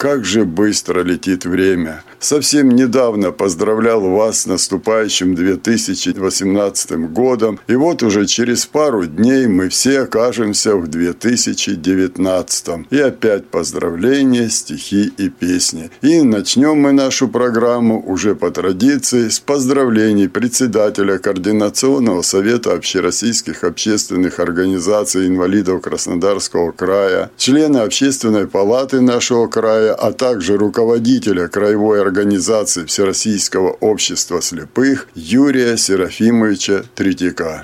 Как же быстро летит время! Совсем недавно поздравлял вас с наступающим 2018 годом, и вот уже через пару дней мы все окажемся в 2019. И опять поздравления, стихи и песни. И начнем мы нашу программу уже по традиции с поздравлений председателя Координационного совета общероссийских общественных организаций инвалидов Краснодарского края, члена Общественной палаты нашего края, а также руководителя краевой организации организации Всероссийского общества слепых Юрия Серафимовича Третьяка.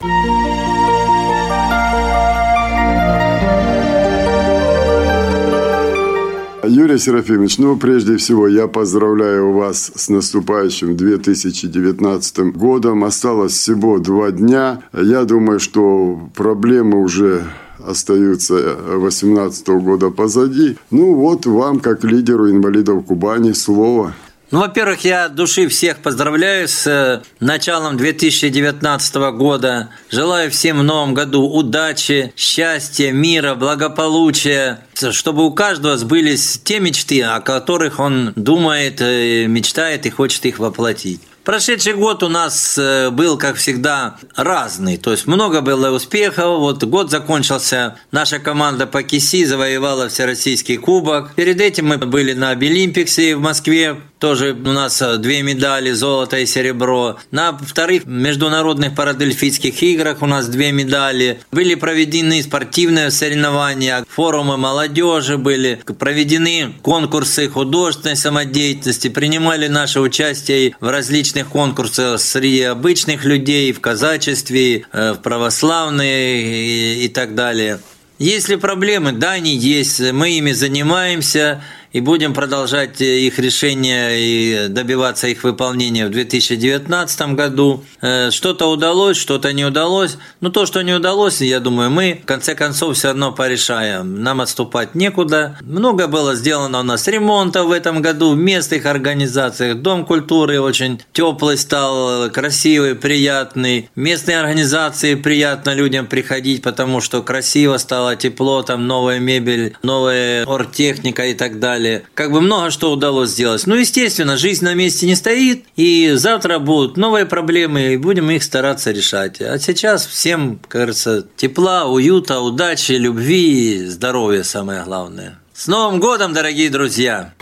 Юрий Серафимович, ну, прежде всего, я поздравляю вас с наступающим 2019 годом. Осталось всего два дня. Я думаю, что проблемы уже остаются 2018 года позади. Ну вот вам, как лидеру инвалидов Кубани, слово. Ну, во-первых, я от души всех поздравляю с э, началом 2019 года. Желаю всем в новом году удачи, счастья, мира, благополучия, чтобы у каждого сбылись те мечты, о которых он думает, э, мечтает и хочет их воплотить. Прошедший год у нас э, был, как всегда, разный. То есть много было успехов. Вот год закончился, наша команда по КИСИ завоевала Всероссийский кубок. Перед этим мы были на Обилимпиксе в Москве. Тоже у нас э, две медали, золото и серебро. На вторых международных парадельфийских играх у нас две медали. Были проведены спортивные соревнования, форумы молодежи были, проведены конкурсы художественной самодеятельности, принимали наше участие в различных конкурсах среди обычных людей, в казачестве, э, в православные и, так далее. Есть ли проблемы? Да, они есть. Мы ими занимаемся и будем продолжать э, их решения и добиваться их выполнения в 2019 году. Э, что-то удалось, что-то не удалось. Но то, что не удалось, я думаю, мы в конце концов все равно порешаем. Нам отступать некуда. Много было сделано у нас ремонта в этом году в местных организациях. Дом культуры очень теплый стал, красивый, приятный. Местные организации приятно людям приходить, потому что красиво стало, тепло, там новая мебель, новая оргтехника и так далее далее. Как бы много что удалось сделать. Ну, естественно, жизнь на месте не стоит, и завтра будут новые проблемы, и будем их стараться решать. А сейчас всем, кажется, тепла, уюта, удачи, любви, здоровья самое главное. С Новым годом, дорогие друзья!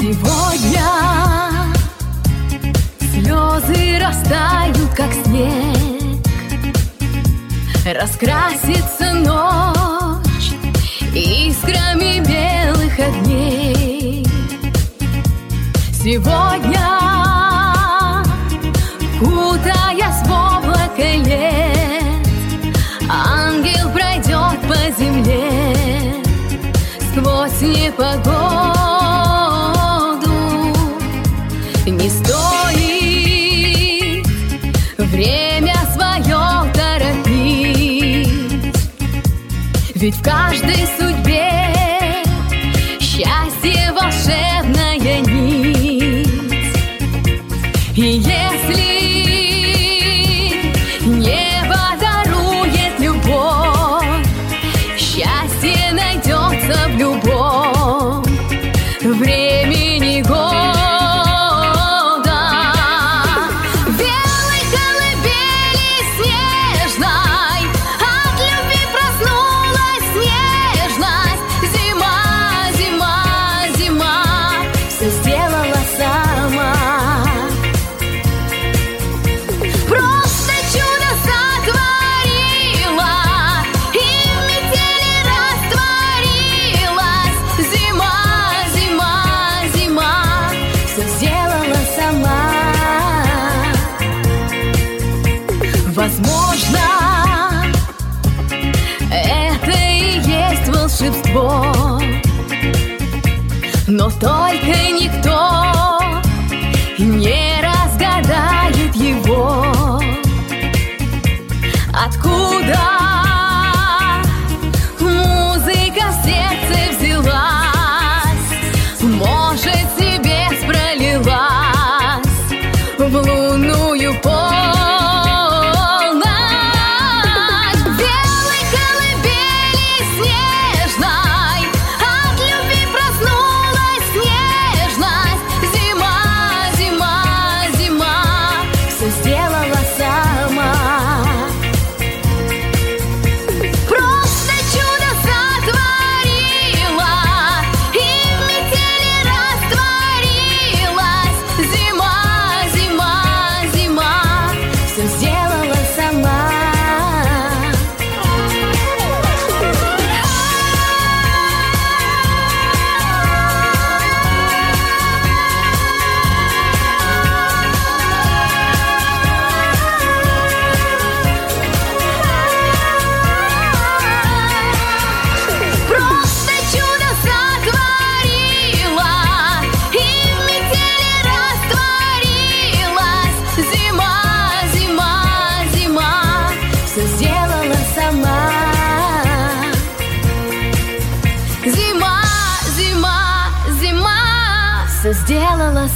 Сегодня слезы растают, Раскрасится ночь искрами белых огней. Сегодня, кутаясь в облако лет Ангел пройдет по земле сквозь непогоду Ведь в каждой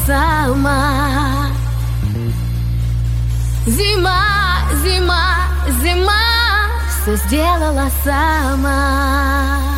сама Зима, зима, зима Все сделала сама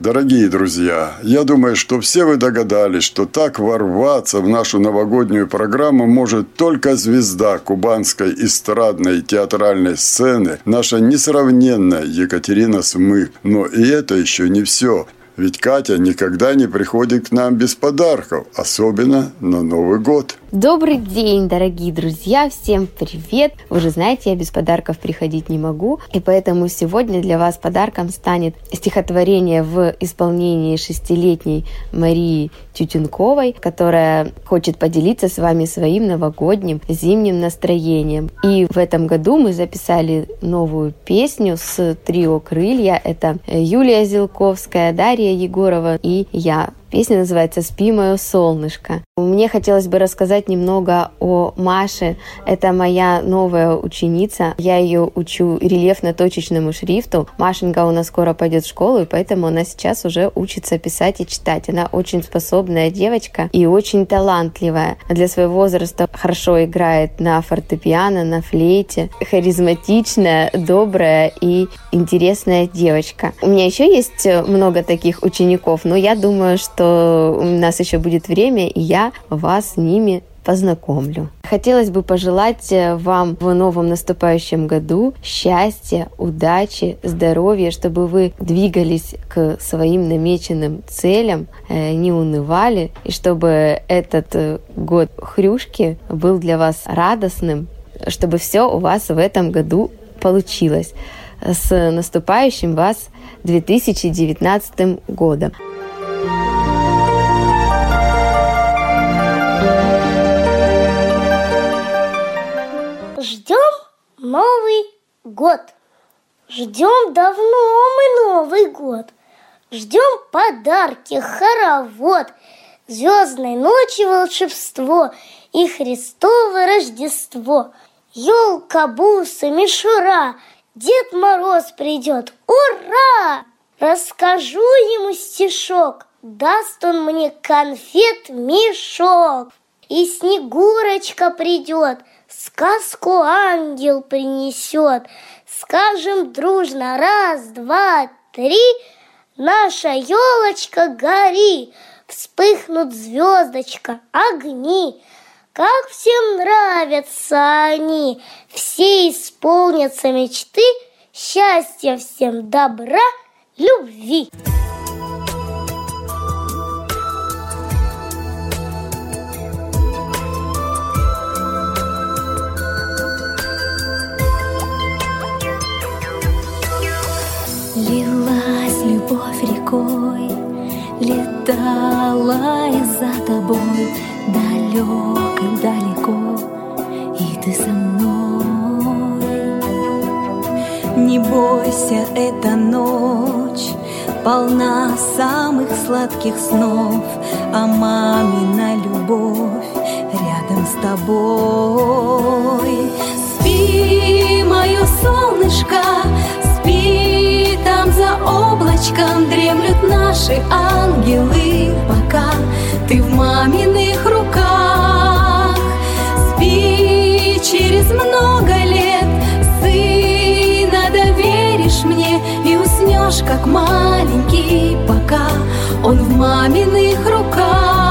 Дорогие друзья, я думаю, что все вы догадались, что так ворваться в нашу новогоднюю программу может только звезда кубанской эстрадной театральной сцены, наша несравненная Екатерина Смык. Но и это еще не все. Ведь Катя никогда не приходит к нам без подарков, особенно на Новый год. Добрый день, дорогие друзья! Всем привет! Вы же знаете, я без подарков приходить не могу, и поэтому сегодня для вас подарком станет стихотворение в исполнении шестилетней Марии Тютюнковой, которая хочет поделиться с вами своим новогодним зимним настроением. И в этом году мы записали новую песню с трио «Крылья». Это Юлия Зилковская, Дарья Егорова и я. Песня называется «Спи, мое солнышко». Мне хотелось бы рассказать немного о Маше. Это моя новая ученица. Я ее учу рельефно-точечному шрифту. Машенька у нас скоро пойдет в школу, и поэтому она сейчас уже учится писать и читать. Она очень способная девочка и очень талантливая. Для своего возраста хорошо играет на фортепиано, на флейте. Харизматичная, добрая и интересная девочка. У меня еще есть много таких учеников, но я думаю, что у нас еще будет время, и я вас с ними познакомлю. Хотелось бы пожелать вам в новом наступающем году счастья, удачи, здоровья, чтобы вы двигались к своим намеченным целям, э, не унывали, и чтобы этот э, год хрюшки был для вас радостным, чтобы все у вас в этом году получилось. С наступающим вас 2019 годом! Новый год. Ждем давно мы Новый год. Ждем подарки, хоровод, Звездной ночи волшебство И Христово Рождество. Елка, бусы, мишура, Дед Мороз придет, ура! Расскажу ему стишок, Даст он мне конфет мешок. И Снегурочка придет, сказку ангел принесет. Скажем дружно раз, два, три, наша елочка гори, вспыхнут звездочка, огни. Как всем нравятся они, все исполнятся мечты, счастья всем, добра, любви. Рекой, летала и за тобой далеко, далеко, и ты со мной. Не бойся, эта ночь полна самых сладких снов, а мамина любовь рядом с тобой. Спи, мое солнышко, спи, там за облачком дремлют наши ангелы, пока ты в маминых руках. Спи через много лет, сына, доверишь мне и уснешь, как маленький, пока он в маминых руках.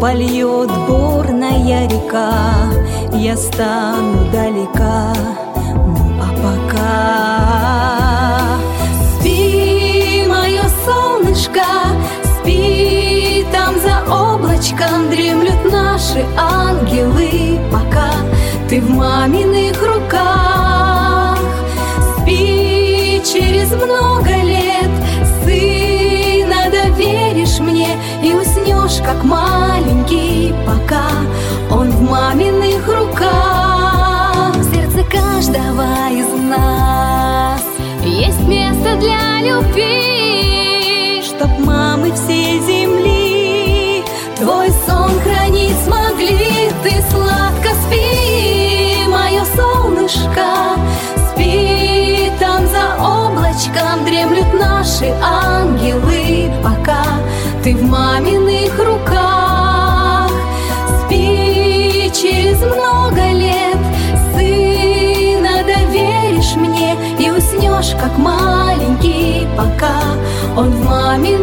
Польет бурная река. Я стану далека Ну а пока Спи, мое солнышко Спи, там за облачком Дремлют наши ангелы. Пока ты в маминых руках Спи через много лет уснешь, как маленький Пока. Он в маминых руках. В сердце каждого из нас. Есть место для любви Чтоб мамы всей земли Твой сон как маленький Пока он в маминых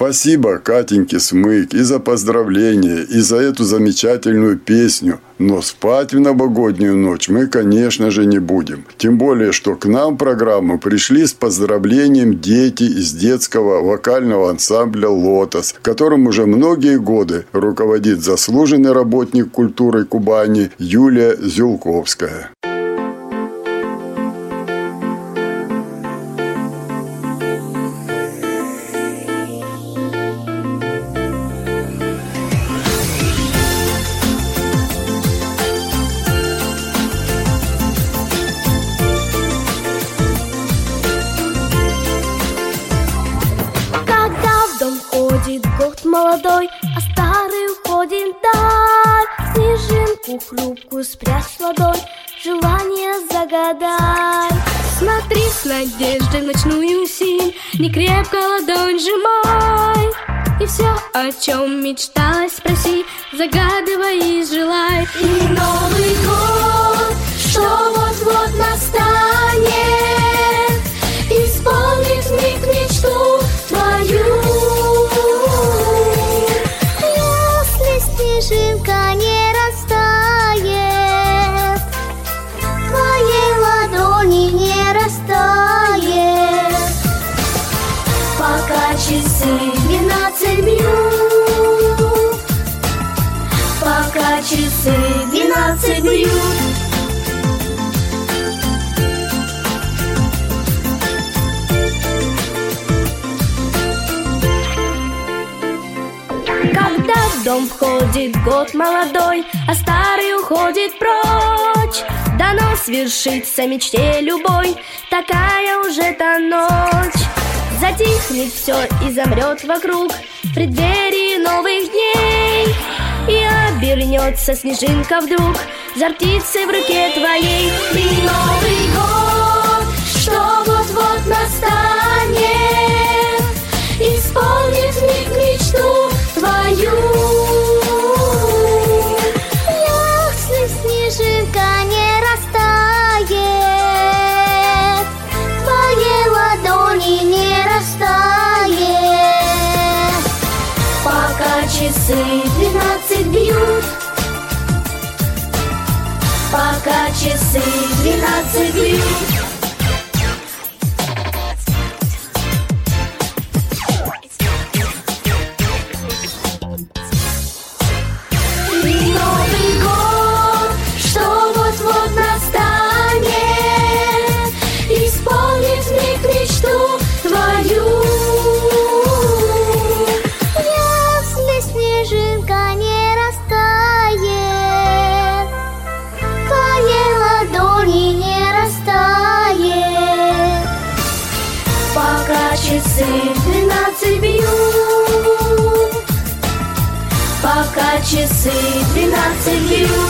Спасибо Катеньке Смык и за поздравления, и за эту замечательную песню. Но спать в новогоднюю ночь мы, конечно же, не будем. Тем более, что к нам в программу пришли с поздравлением дети из детского вокального ансамбля «Лотос», которым уже многие годы руководит заслуженный работник культуры Кубани Юлия Зюлковская. С надеждой ночную синь, Не крепко ладонь сжимай. И все, о чем мечталось, спроси, Загадывай и желай. И Новый год, что вот-вот настанет, бьют. Когда в дом входит год молодой, А старый уходит прочь, Дано свершиться мечте любой, Такая уже та ночь. Затихнет все и замрет вокруг В преддверии новых дней И обернется снежинка вдруг Жар птицы в руке твоей. И Новый год, часы see, be to you.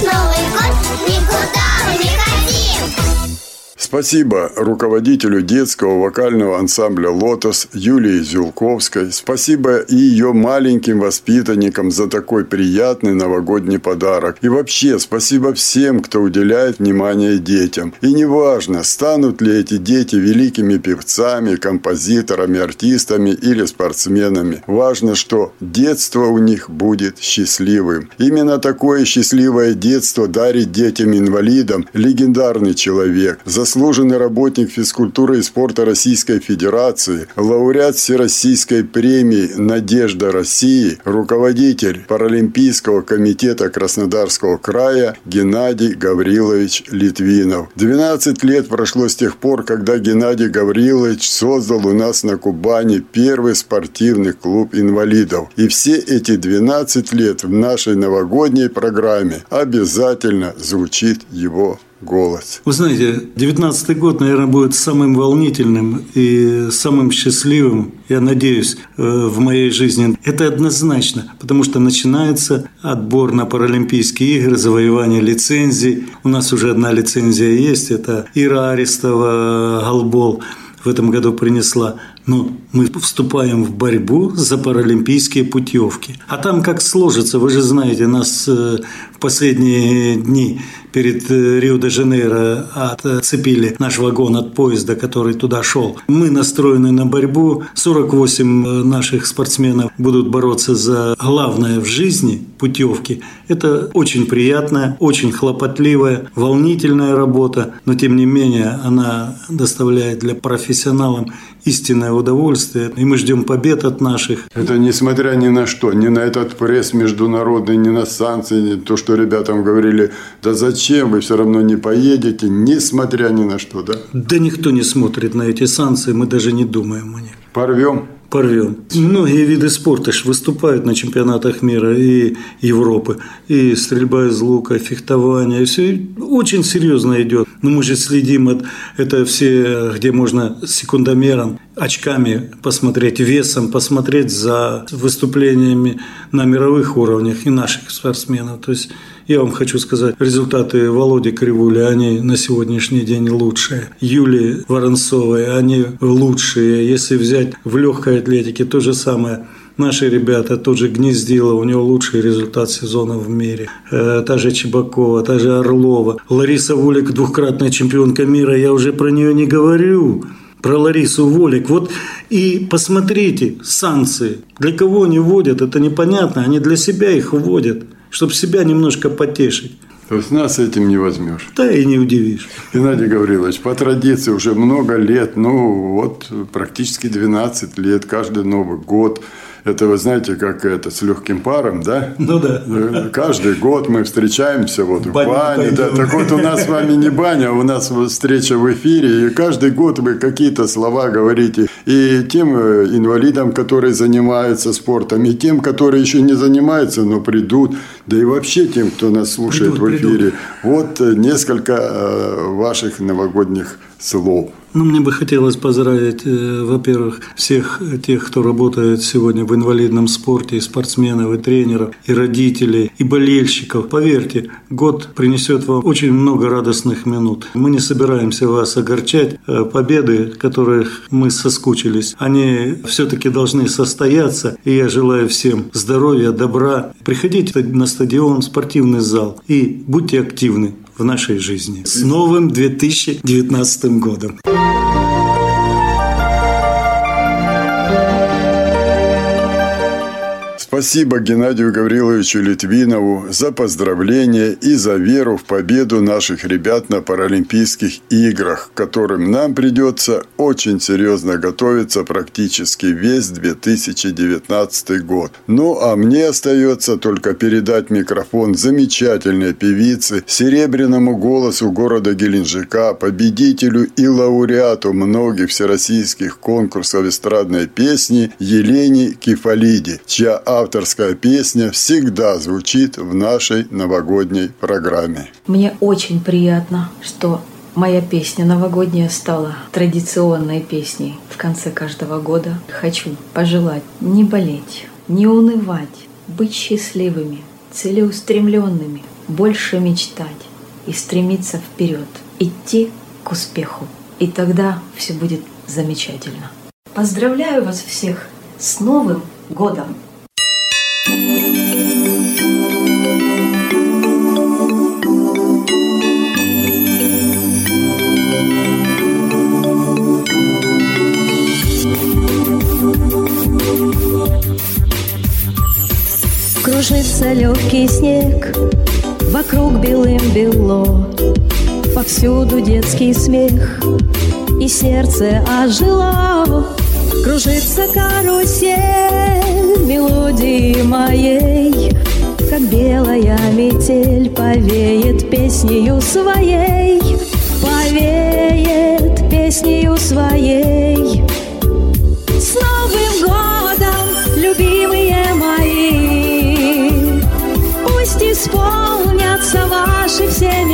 бьют часы двенадцать бьют Спасибо руководителю детского вокального ансамбля «Лотос» Юлии Зюлковской. Спасибо и ее маленьким воспитанникам за такой приятный новогодний подарок. И вообще спасибо всем, кто уделяет внимание детям. И неважно, станут ли эти дети великими певцами, композиторами, артистами или спортсменами. Важно, что детство у них будет счастливым. Именно такое счастливое детство дарит детям-инвалидам легендарный человек, заслуженный заслуженный работник физкультуры и спорта Российской Федерации, лауреат Всероссийской премии «Надежда России», руководитель Паралимпийского комитета Краснодарского края Геннадий Гаврилович Литвинов. 12 лет прошло с тех пор, когда Геннадий Гаврилович создал у нас на Кубани первый спортивный клуб инвалидов. И все эти 12 лет в нашей новогодней программе обязательно звучит его голос. Вы знаете, 19 год, наверное, будет самым волнительным и самым счастливым, я надеюсь, э, в моей жизни. Это однозначно, потому что начинается отбор на Паралимпийские игры, завоевание лицензий. У нас уже одна лицензия есть, это Ира Арестова, Голбол в этом году принесла. Но мы вступаем в борьбу за паралимпийские путевки. А там как сложится, вы же знаете, нас э, в последние дни перед э, Рио-де-Жанейро отцепили наш вагон от поезда, который туда шел. Мы настроены на борьбу. 48 э, наших спортсменов будут бороться за главное в жизни путевки. Это очень приятная, очень хлопотливая, волнительная работа, но тем не менее она доставляет для профессионалов истинное удовольствие. И мы ждем побед от наших. Это несмотря ни на что, ни на этот пресс международный, ни на санкции, то, что ребятам говорили, да зачем, вы все равно не поедете, несмотря ни на что, да? Да никто не смотрит на эти санкции, мы даже не думаем о них. Порвем? Порвем. Многие виды спорта выступают на чемпионатах мира и Европы. И стрельба из лука, фехтование. Все очень серьезно идет. Но мы же следим от это все, где можно секундомером, очками посмотреть, весом посмотреть за выступлениями на мировых уровнях и наших спортсменов. То есть я вам хочу сказать, результаты Володи Кривули, они на сегодняшний день лучшие. Юли Воронцовой, они лучшие. Если взять в легкой атлетике, то же самое Наши ребята, тот же Гнездилов, у него лучший результат сезона в мире. Э, та же Чебакова, та же Орлова. Лариса Волик, двухкратная чемпионка мира, я уже про нее не говорю про Ларису Волик. Вот и посмотрите санкции. Для кого они вводят, это непонятно. Они для себя их вводят чтобы себя немножко потешить. То есть нас этим не возьмешь. Да и не удивишь. Геннадий Гаврилович, по традиции уже много лет, ну вот практически 12 лет, каждый Новый год – это вы знаете, как это с легким паром, да? Ну да. Каждый год мы встречаемся вот в бане. бане да. Так вот у нас с вами не баня, у нас встреча в эфире. И каждый год вы какие-то слова говорите. И тем э, инвалидам, которые занимаются спортом, и тем, которые еще не занимаются, но придут. Да и вообще тем, кто нас слушает придут, в эфире. Придут. Вот э, несколько э, ваших новогодних слов. Ну, мне бы хотелось поздравить, э, во-первых, всех тех, кто работает сегодня в инвалидном спорте, и спортсменов, и тренеров, и родителей, и болельщиков. Поверьте, год принесет вам очень много радостных минут. Мы не собираемся вас огорчать. Э, победы, которых мы соскучились, они все-таки должны состояться. И я желаю всем здоровья, добра. Приходите на стадион, спортивный зал и будьте активны в нашей жизни. С новым 2019 годом! Спасибо Геннадию Гавриловичу Литвинову за поздравления и за веру в победу наших ребят на Паралимпийских играх, к которым нам придется очень серьезно готовиться практически весь 2019 год. Ну а мне остается только передать микрофон замечательной певице, серебряному голосу города Геленджика, победителю и лауреату многих всероссийских конкурсов эстрадной песни Елене Кефалиди, чья авторская песня всегда звучит в нашей новогодней программе. Мне очень приятно, что Моя песня новогодняя стала традиционной песней в конце каждого года. Хочу пожелать не болеть, не унывать, быть счастливыми, целеустремленными, больше мечтать и стремиться вперед, идти к успеху. И тогда все будет замечательно. Поздравляю вас всех с Новым годом! Кружится легкий снег, вокруг белым бело, Повсюду детский смех И сердце ожило. Кружится карусель мелодии моей Как белая метель повеет песнею своей. Повеет песнею своей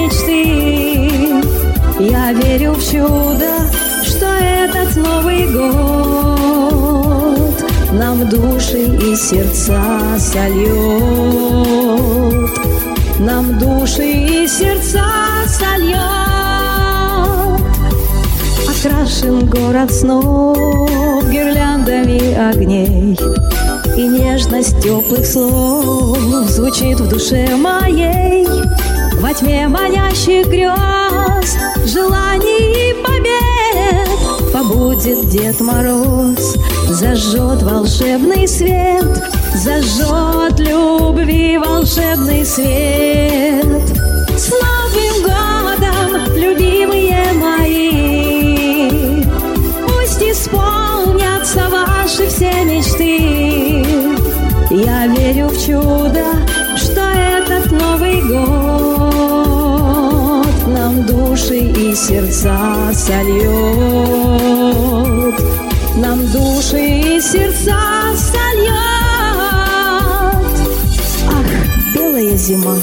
мечты. Я верю в чудо, что этот Новый год Нам души и сердца сольет Нам души и сердца сольет Окрашен город снов гирляндами огней. И нежность теплых слов звучит в душе моей тьме манящих грез, желаний и побед. Побудет Дед Мороз, зажжет волшебный свет Зажжет любви волшебный свет. С Новым годом, любимые мои! Пусть исполнятся ваши все мечты. Я верю в чудо, и сердца сольет Нам души и сердца сольет Ах, белая зима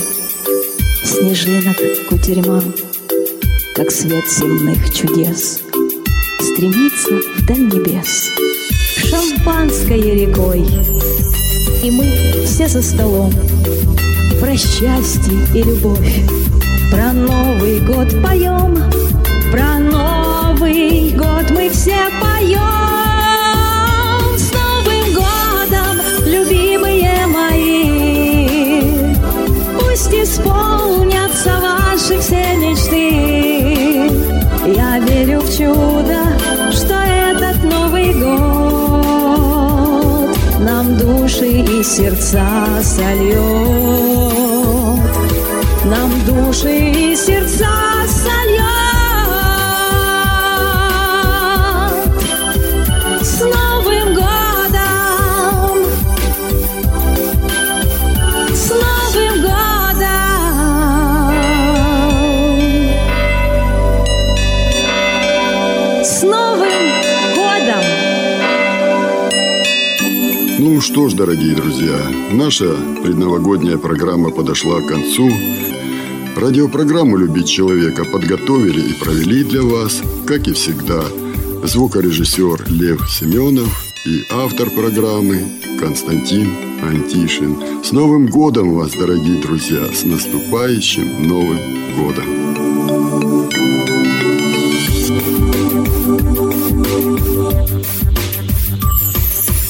Снежинок кутерьма Как свет земных чудес Стремится вдаль небес Шампанское рекой. И мы все за столом Про счастье и любовь Про Новый год поем. Про Новый год мы все поем. С Новым годом, любимые мои. Пусть исполнятся ваши все мечты. Я верю в чудо, что этот Новый год Нам души и сердца сольет души и сердца сольет С Новым годом! С Новым годом! С Новым годом! Ну что ж, дорогие друзья, наша предновогодняя программа подошла к концу. Радиопрограмму «Любить человека» подготовили и провели для вас, как и всегда, звукорежиссер Лев Семенов и автор программы Константин Антишин. С Новым годом вас, дорогие друзья! С наступающим Новым годом!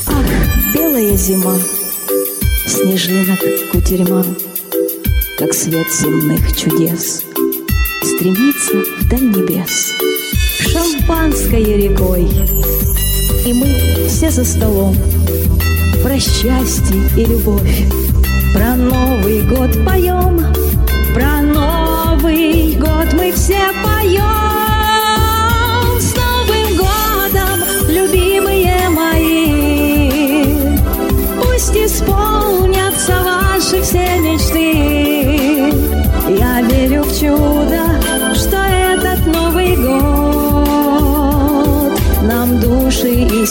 Ах, белая зима, снежинок кутерьма, Как свет земных чудес, Стремится вдаль небес, Шампанское рекой, И мы все за столом. Про счастье и любовь, Про Новый год поем, Про Новый год мы все поем.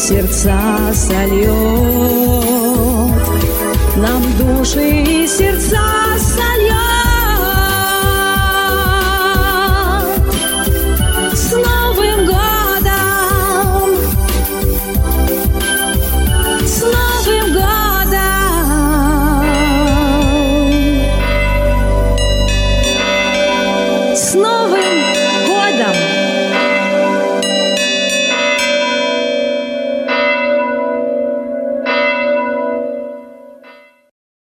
Сердца сольет. Нам души и сердца